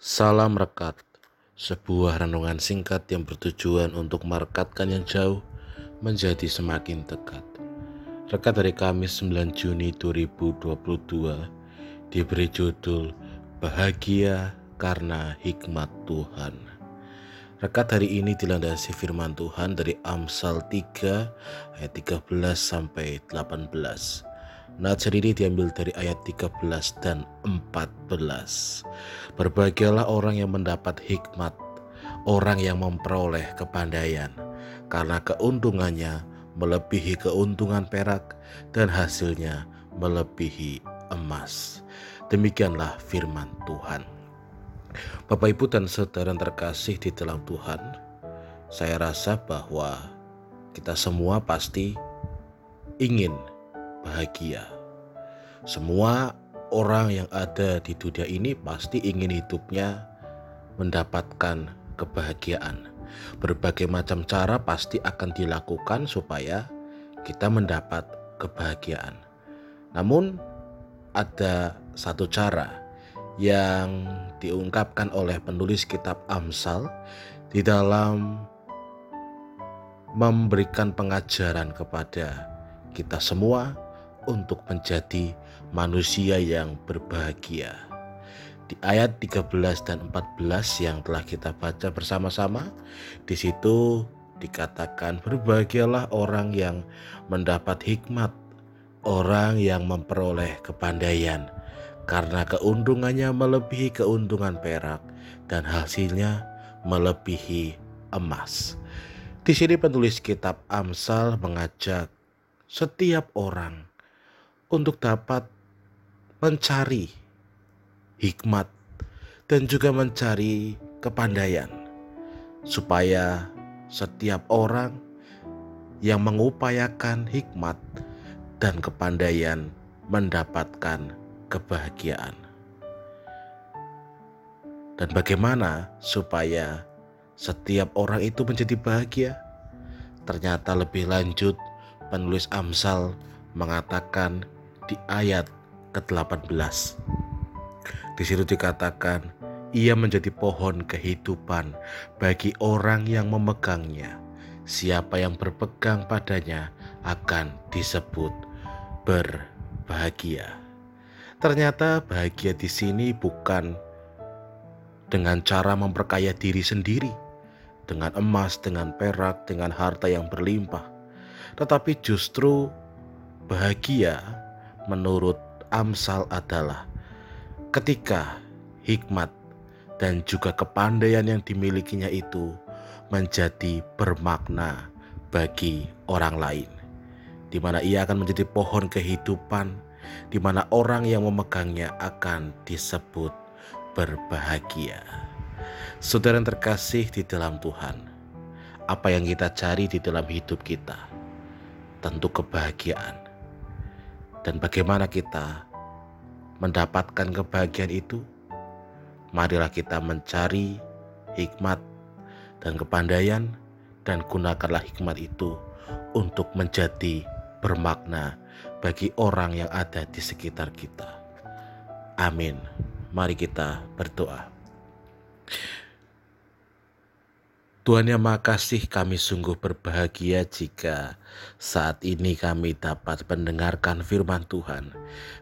Salam Rekat, sebuah renungan singkat yang bertujuan untuk merekatkan yang jauh menjadi semakin dekat. Rekat dari Kamis 9 Juni 2022 diberi judul Bahagia karena Hikmat Tuhan. Rekat hari ini dilandasi firman Tuhan dari Amsal 3 ayat 13 sampai 18. Nats ini diambil dari ayat 13 dan 14. Berbahagialah orang yang mendapat hikmat, orang yang memperoleh kepandaian, karena keuntungannya melebihi keuntungan perak dan hasilnya melebihi emas. Demikianlah firman Tuhan. Bapak Ibu dan Saudara terkasih di dalam Tuhan, saya rasa bahwa kita semua pasti ingin bahagia. Semua orang yang ada di dunia ini pasti ingin hidupnya mendapatkan kebahagiaan. Berbagai macam cara pasti akan dilakukan supaya kita mendapat kebahagiaan. Namun, ada satu cara yang diungkapkan oleh penulis kitab Amsal di dalam memberikan pengajaran kepada kita semua untuk menjadi manusia yang berbahagia. Di ayat 13 dan 14 yang telah kita baca bersama-sama, di situ dikatakan berbahagialah orang yang mendapat hikmat, orang yang memperoleh kepandaian, karena keuntungannya melebihi keuntungan perak dan hasilnya melebihi emas. Di sini penulis kitab Amsal mengajak setiap orang untuk dapat mencari hikmat dan juga mencari kepandaian, supaya setiap orang yang mengupayakan hikmat dan kepandaian mendapatkan kebahagiaan. Dan bagaimana supaya setiap orang itu menjadi bahagia? Ternyata lebih lanjut penulis Amsal mengatakan di ayat ke-18. Di situ dikatakan, ia menjadi pohon kehidupan bagi orang yang memegangnya. Siapa yang berpegang padanya akan disebut berbahagia. Ternyata bahagia di sini bukan dengan cara memperkaya diri sendiri, dengan emas, dengan perak, dengan harta yang berlimpah, tetapi justru bahagia menurut Amsal adalah ketika hikmat dan juga kepandaian yang dimilikinya itu menjadi bermakna bagi orang lain, di mana ia akan menjadi pohon kehidupan, di mana orang yang memegangnya akan disebut berbahagia. Saudara yang terkasih di dalam Tuhan, apa yang kita cari di dalam hidup kita? Tentu kebahagiaan dan bagaimana kita mendapatkan kebahagiaan itu? Marilah kita mencari hikmat dan kepandaian dan gunakanlah hikmat itu untuk menjadi bermakna bagi orang yang ada di sekitar kita. Amin. Mari kita berdoa. Tuhan yang makasih kami sungguh berbahagia jika saat ini kami dapat mendengarkan firman Tuhan.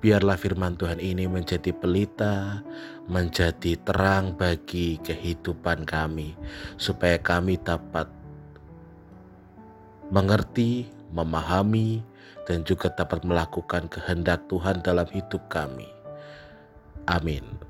Biarlah firman Tuhan ini menjadi pelita, menjadi terang bagi kehidupan kami, supaya kami dapat mengerti, memahami, dan juga dapat melakukan kehendak Tuhan dalam hidup kami. Amin.